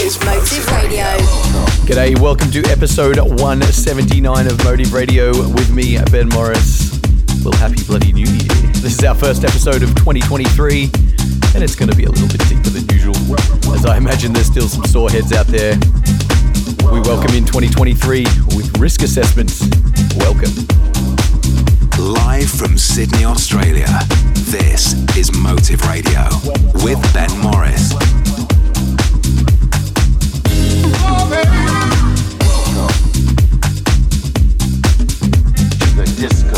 is Motive Radio. G'day, welcome to episode 179 of Motive Radio with me, Ben Morris. Well, happy bloody new year. This is our first episode of 2023, and it's going to be a little bit deeper than usual, as I imagine there's still some sore heads out there. We welcome in 2023 with risk assessments. Welcome. Live from Sydney, Australia. This is Motive Radio with Ben Morris. The disco.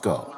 Disco.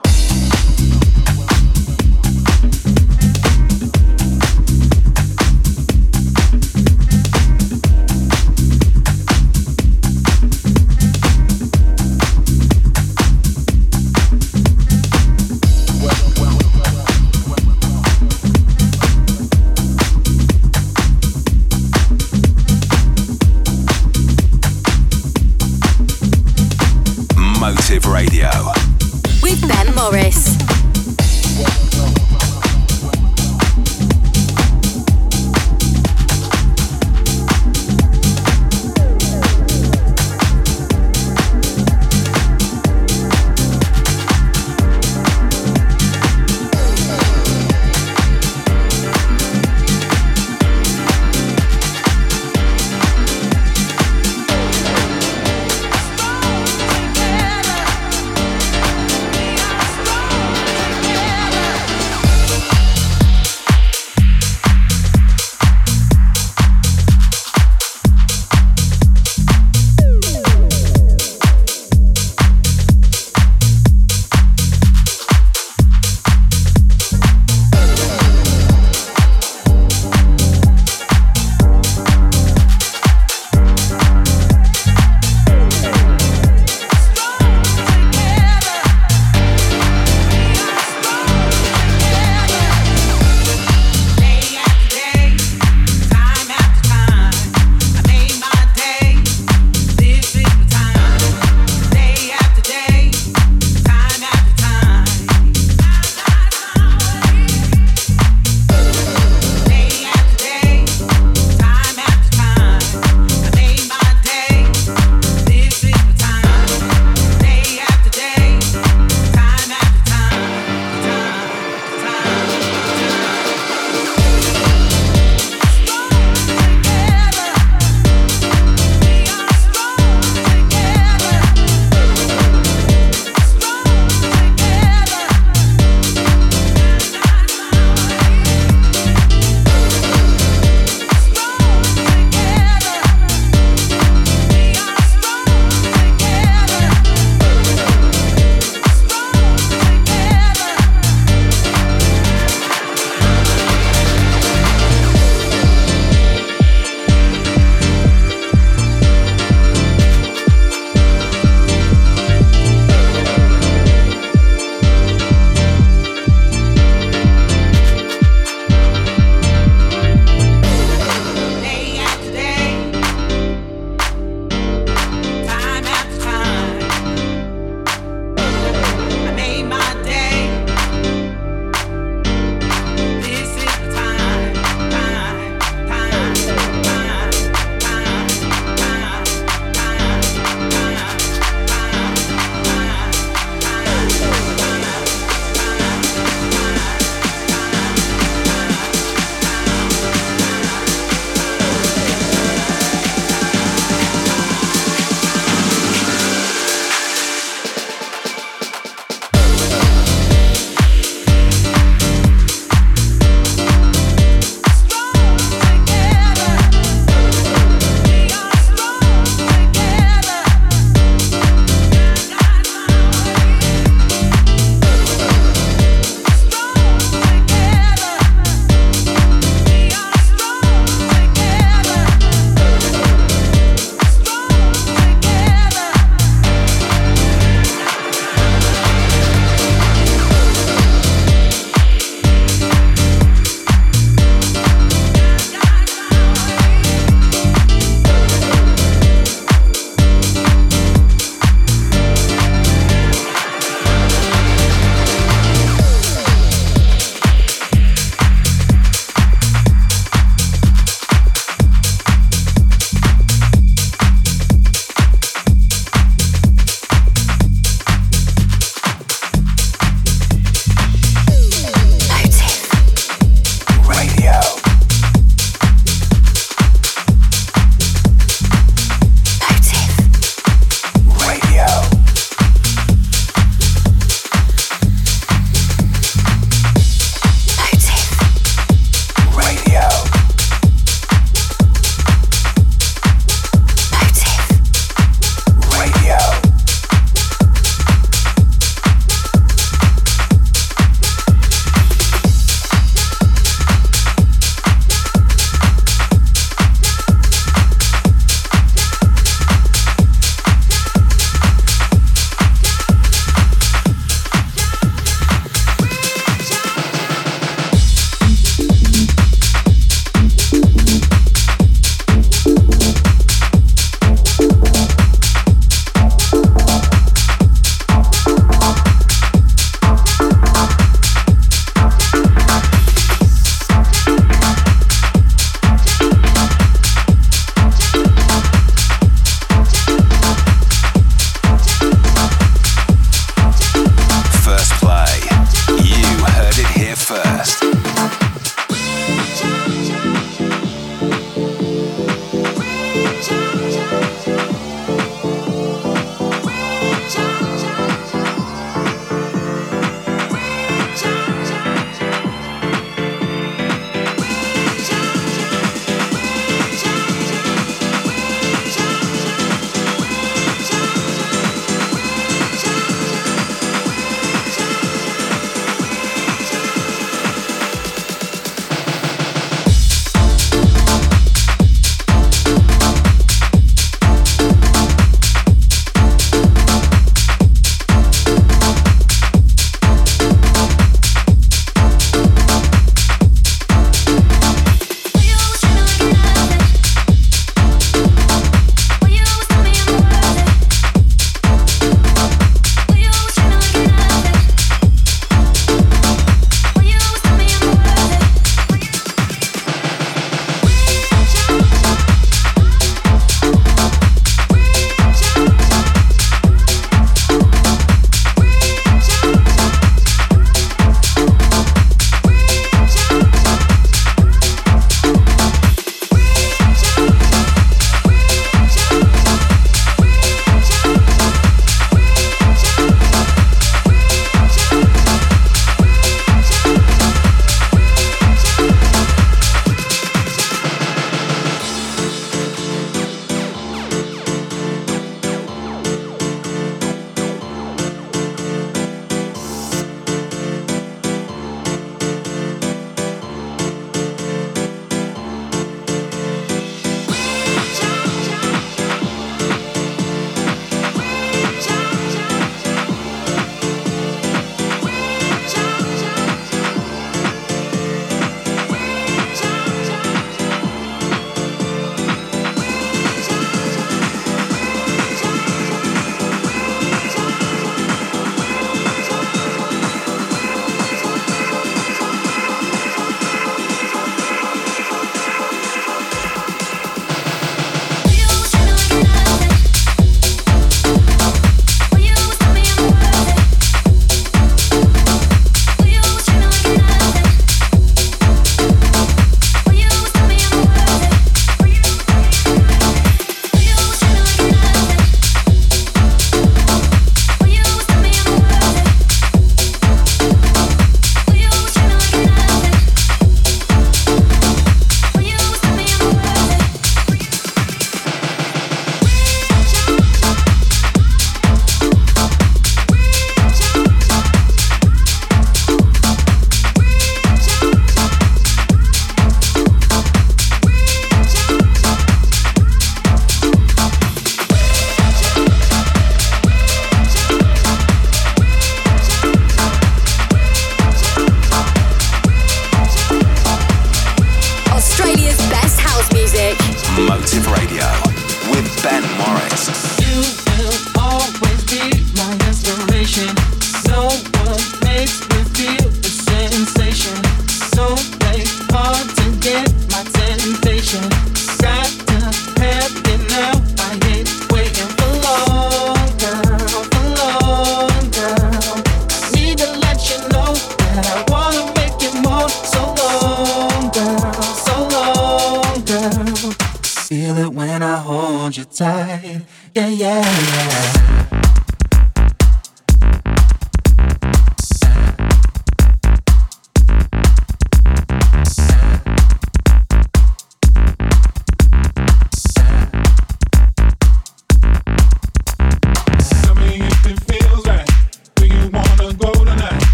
hold you tight. Yeah, yeah, yeah.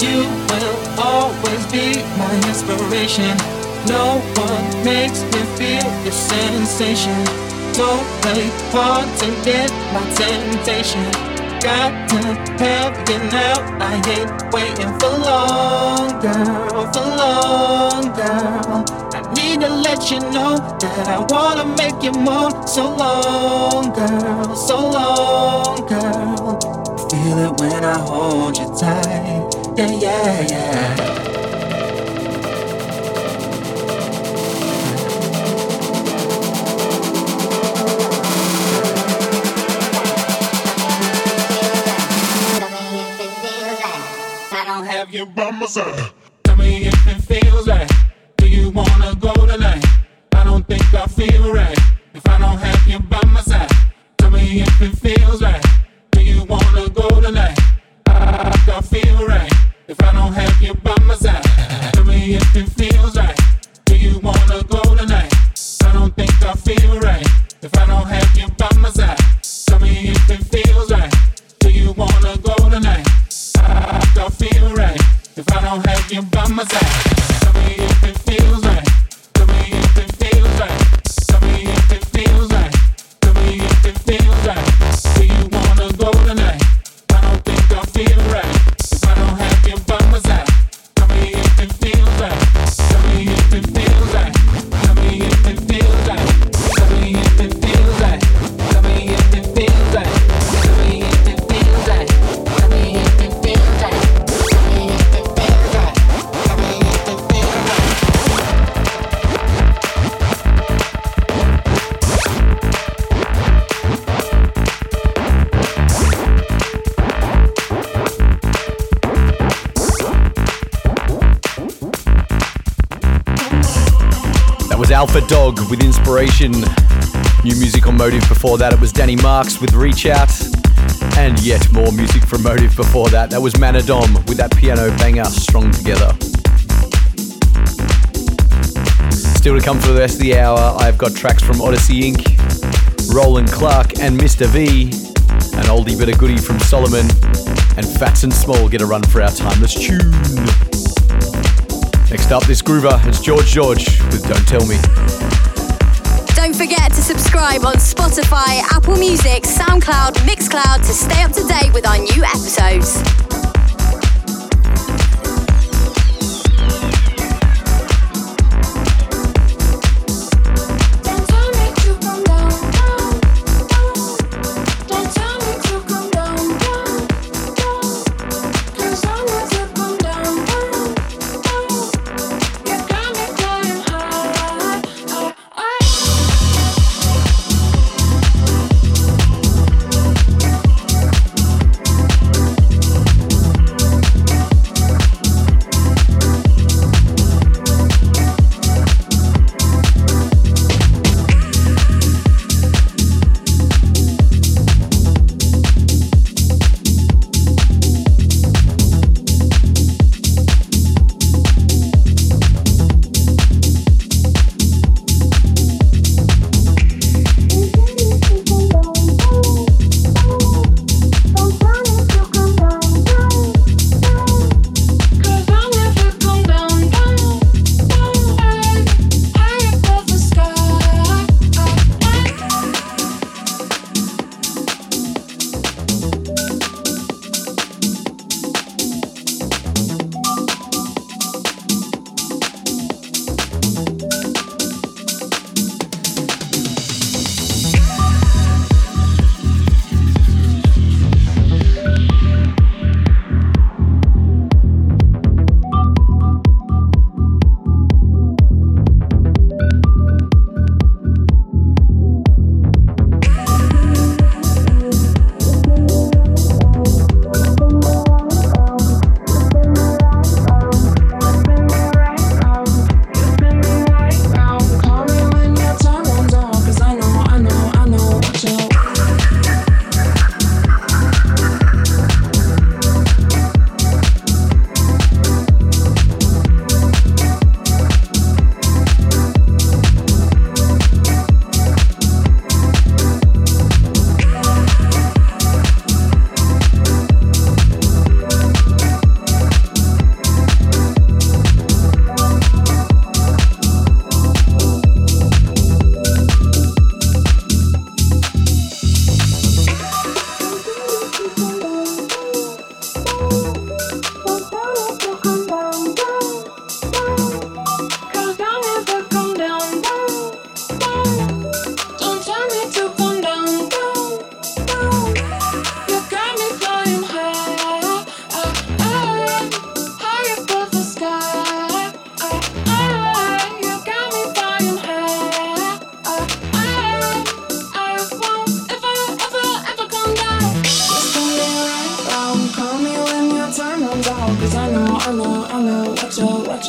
You will always be my inspiration. No one makes me feel this sensation. Don't play hard to get my temptation. Got to have you now. I ain't waiting for long, girl, for long, girl. I need to let you know that I wanna make you more. So long, girl, so long, girl. Feel it when I hold you tight. Yeah, yeah, yeah. I don't have you by my side. Tell me if it feels like. Alpha Dog with Inspiration. New music on Motive before that, it was Danny Marks with Reach Out. And yet more music from Motive before that. That was Manadom with that piano banger, Strong Together. Still to come for the rest of the hour, I've got tracks from Odyssey Inc., Roland Clark and Mr. V, an oldie bit of goodie from Solomon, and Phats and Small get a run for our timeless tune. Next up, this groover is George George with Don't Tell Me. Don't forget to subscribe on Spotify, Apple Music, SoundCloud, Mixcloud to stay up to date with our new episodes.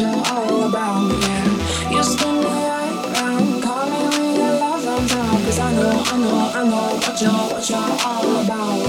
I know, I know what you're, what you're all about.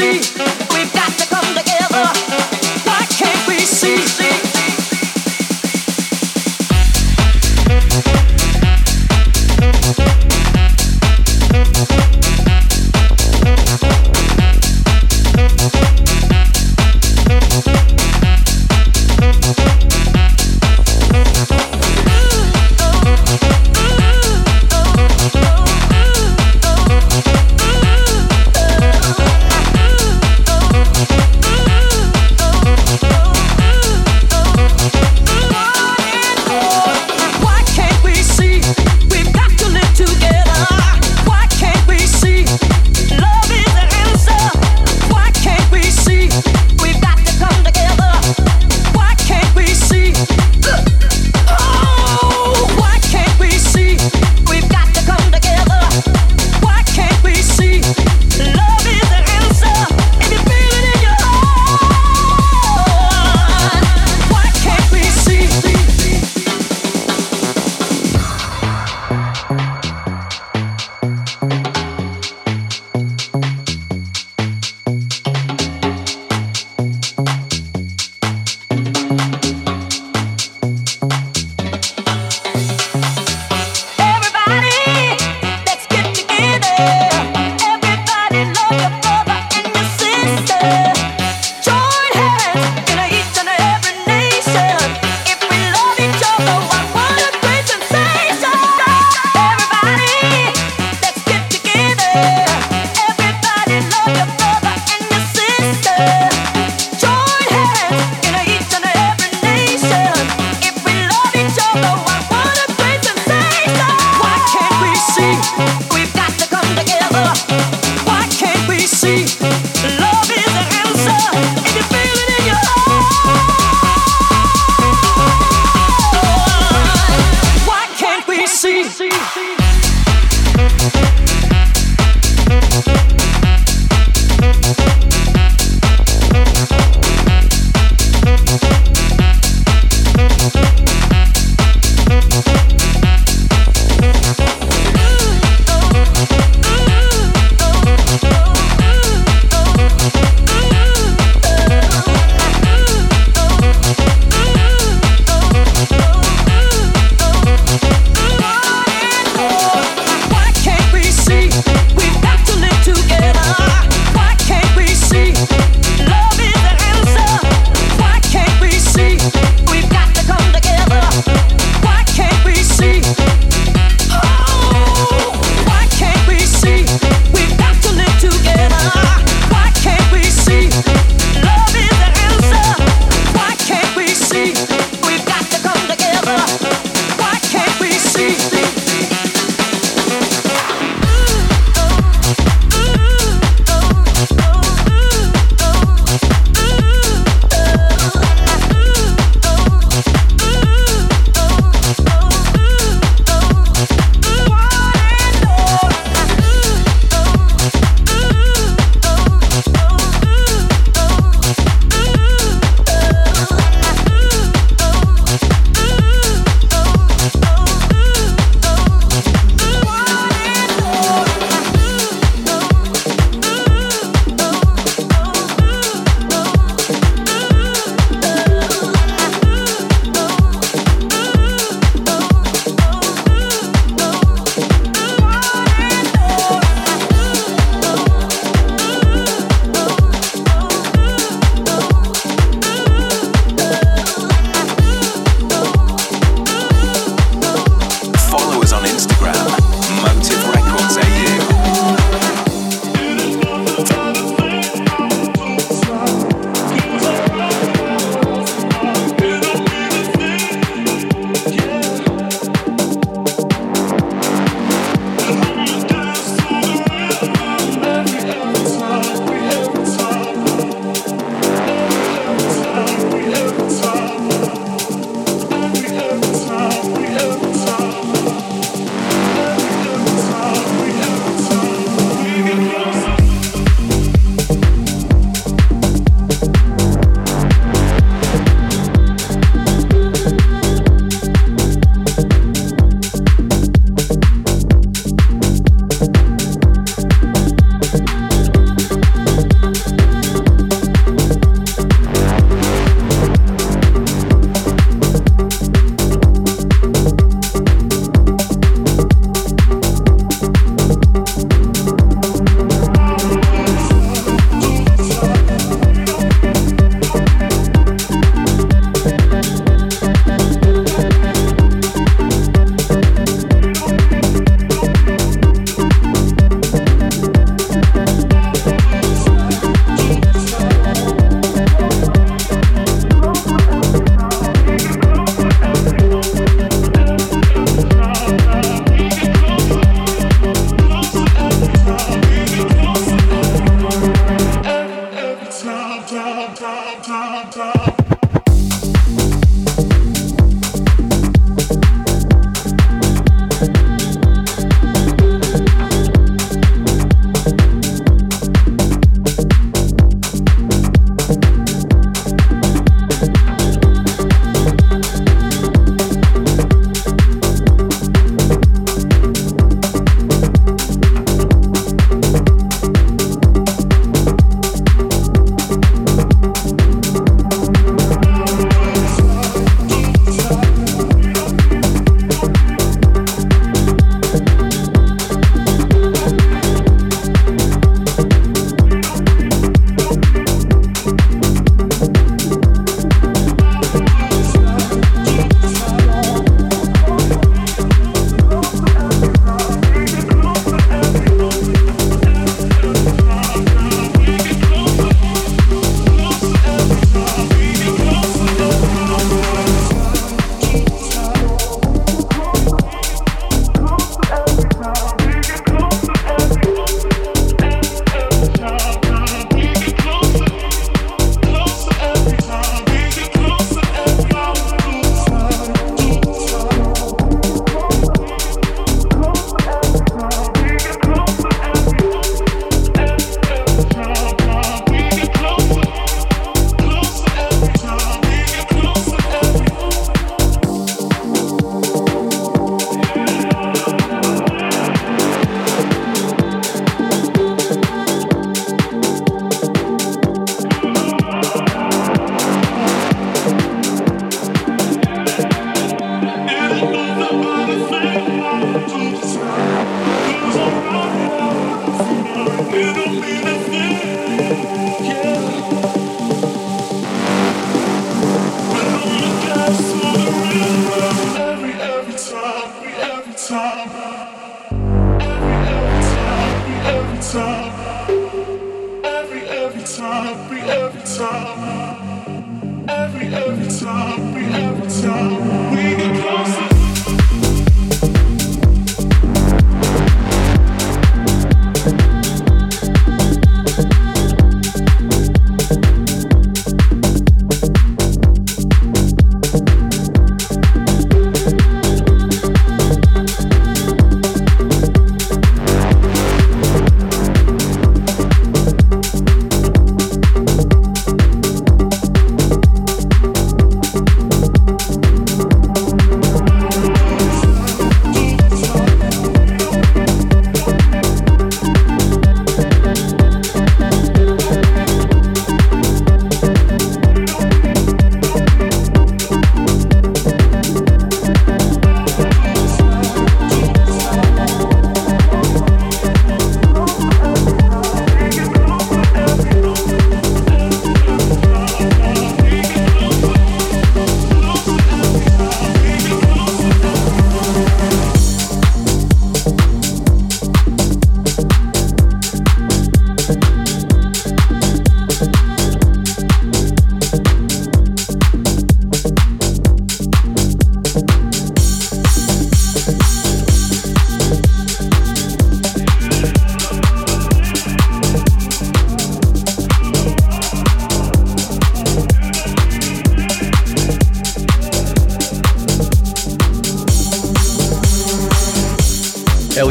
see.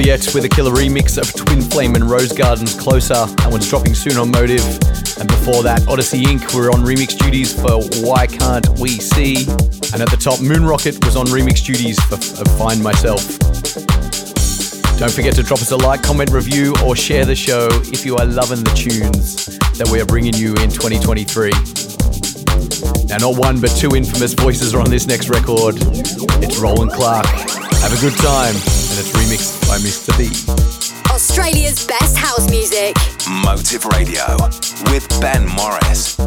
With a killer remix of Twin Flame and Rose Garden's Closer. That one's dropping soon on Motive. And before that, Odyssey Inc. were on remix duties for Why Can't We See? And at the top, Moon Rocket was on remix duties for Find Myself. Don't forget to drop us a like, comment, review, or share the show if you are loving the tunes that we are bringing you in 2023. Now, not one, but two infamous voices are on this next record. It's Roland Clark. Have a good time, it's remixed by Mr. B. Australia's best house music. Motive Radio with Ben Morris.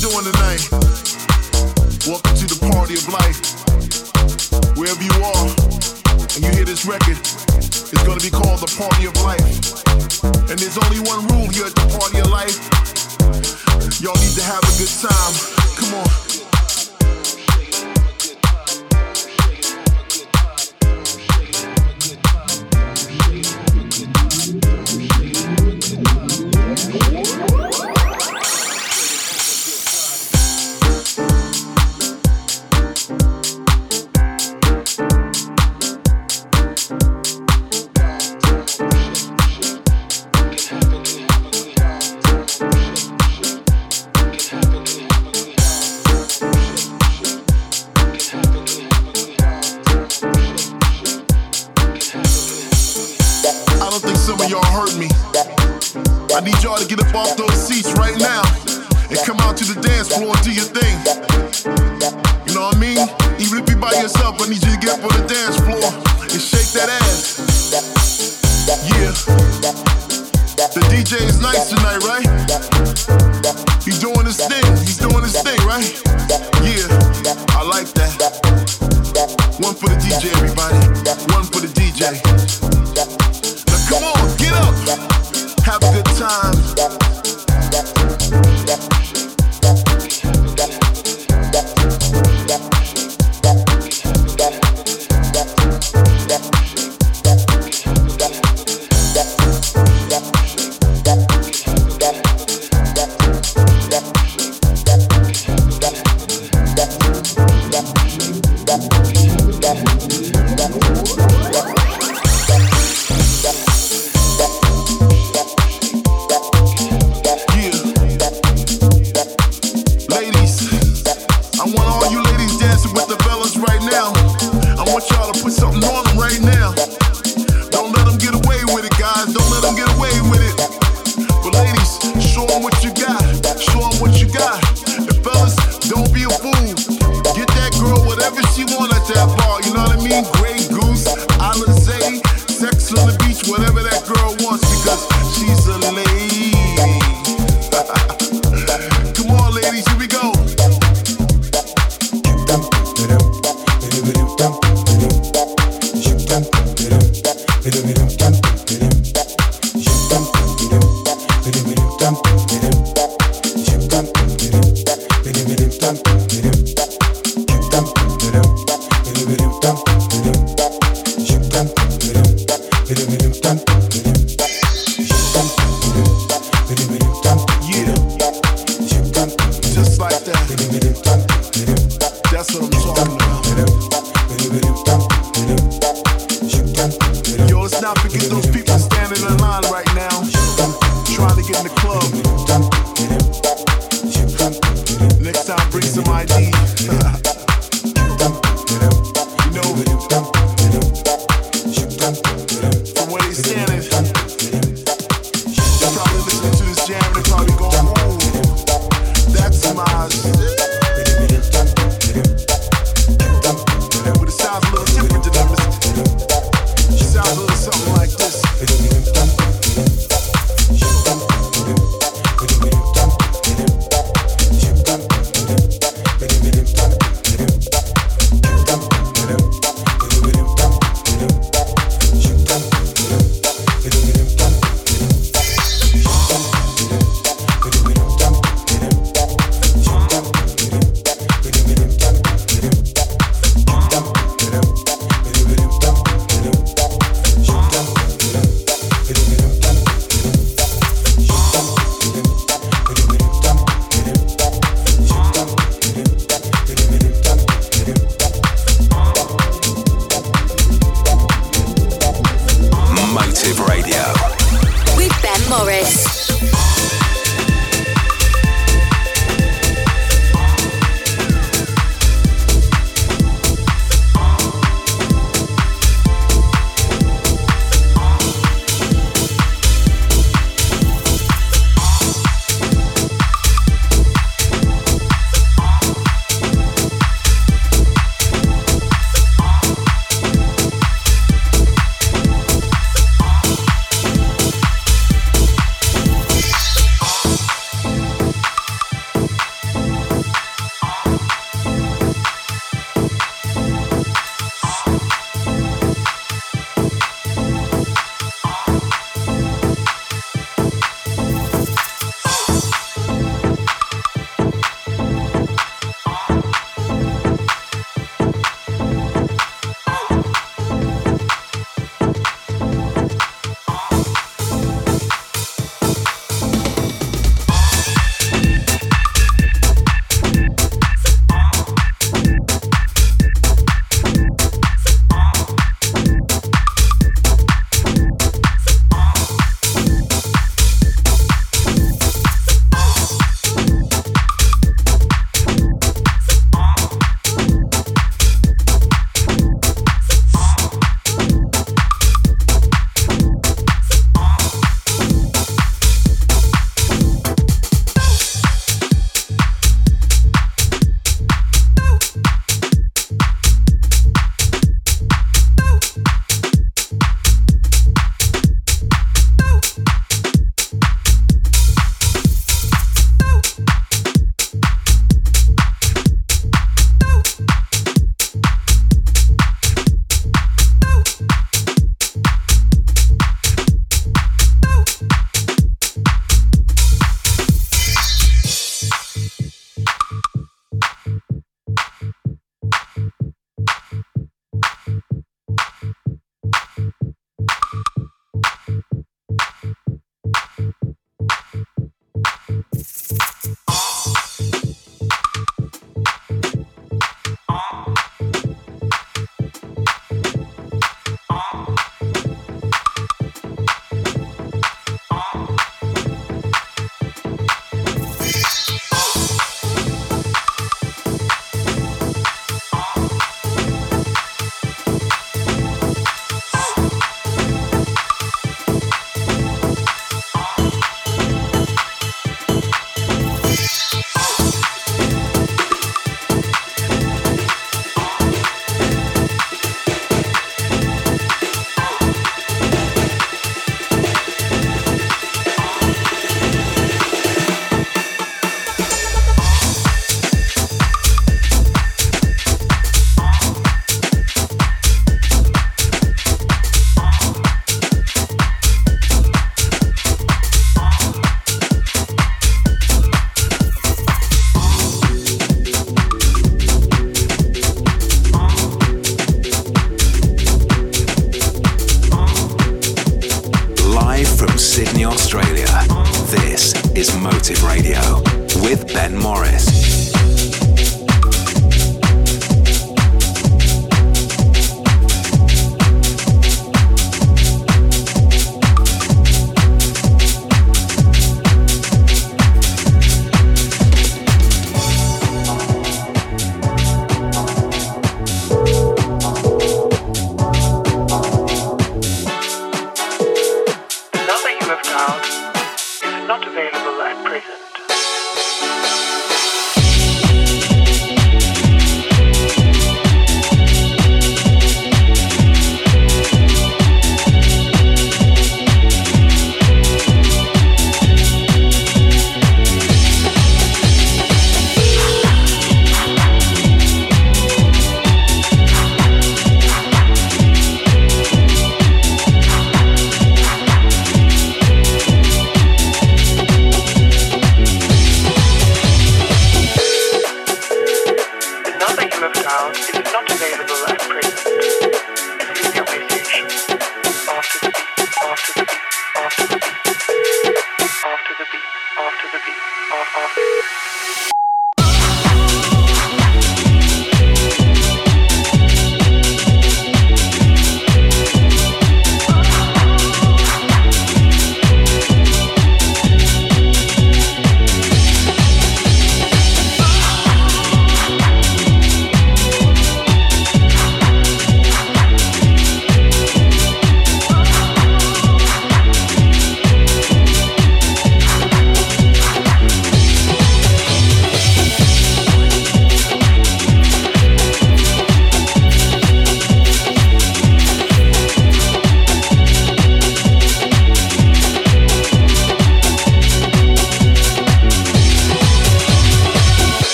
doing tonight? Welcome to the party of life. Wherever you are, and you hear this record, it's gonna be called the party of life. And there's only one rule here at the party of life. Y'all need to have a good time. Come on. Time.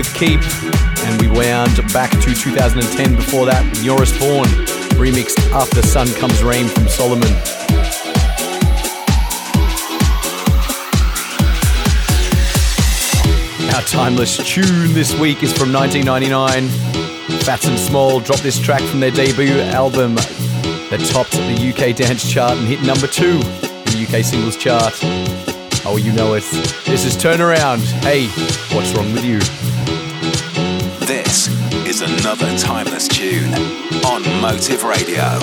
With Keep, and we wound back to 2010 before that, Joris Voorn remixed After Sun Comes Rain from Solomon. Our timeless tune this week is from 1999. Phats and Small dropped this track from their debut album that topped the UK dance chart and hit number two in the UK singles chart. Oh, you know it. This is Turnaround. Hey, what's wrong with you? This is another timeless tune on Motive Radio.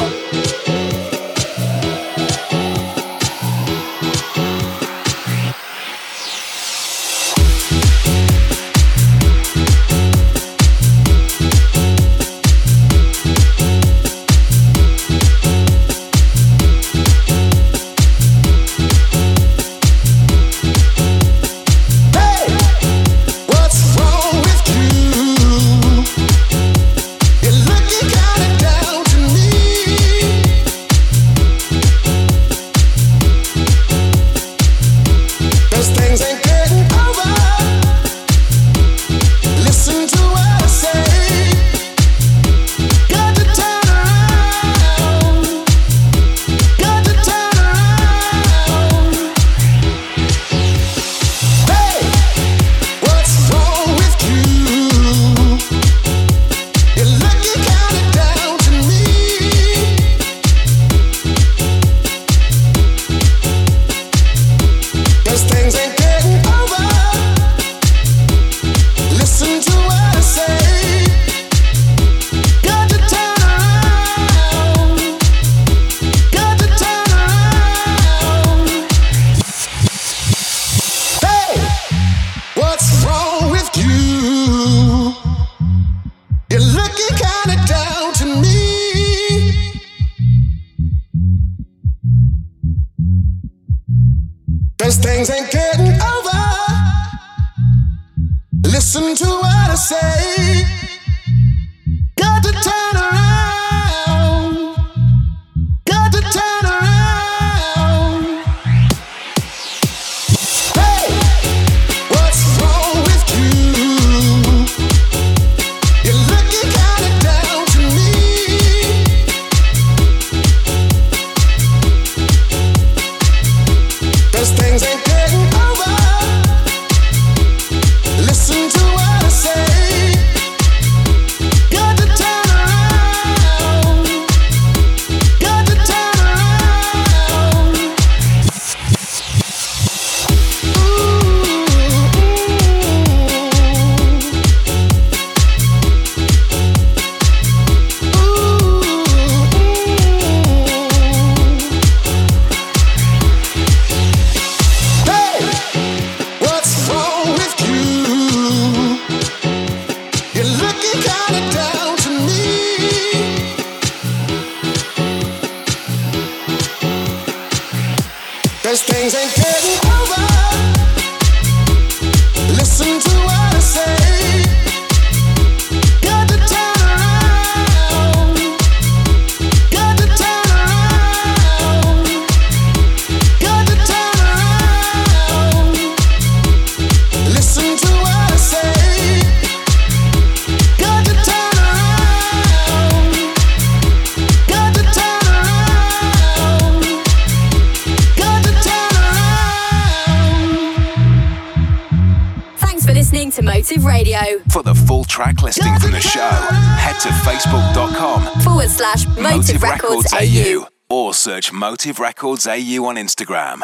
Search Motive Records AU on Instagram.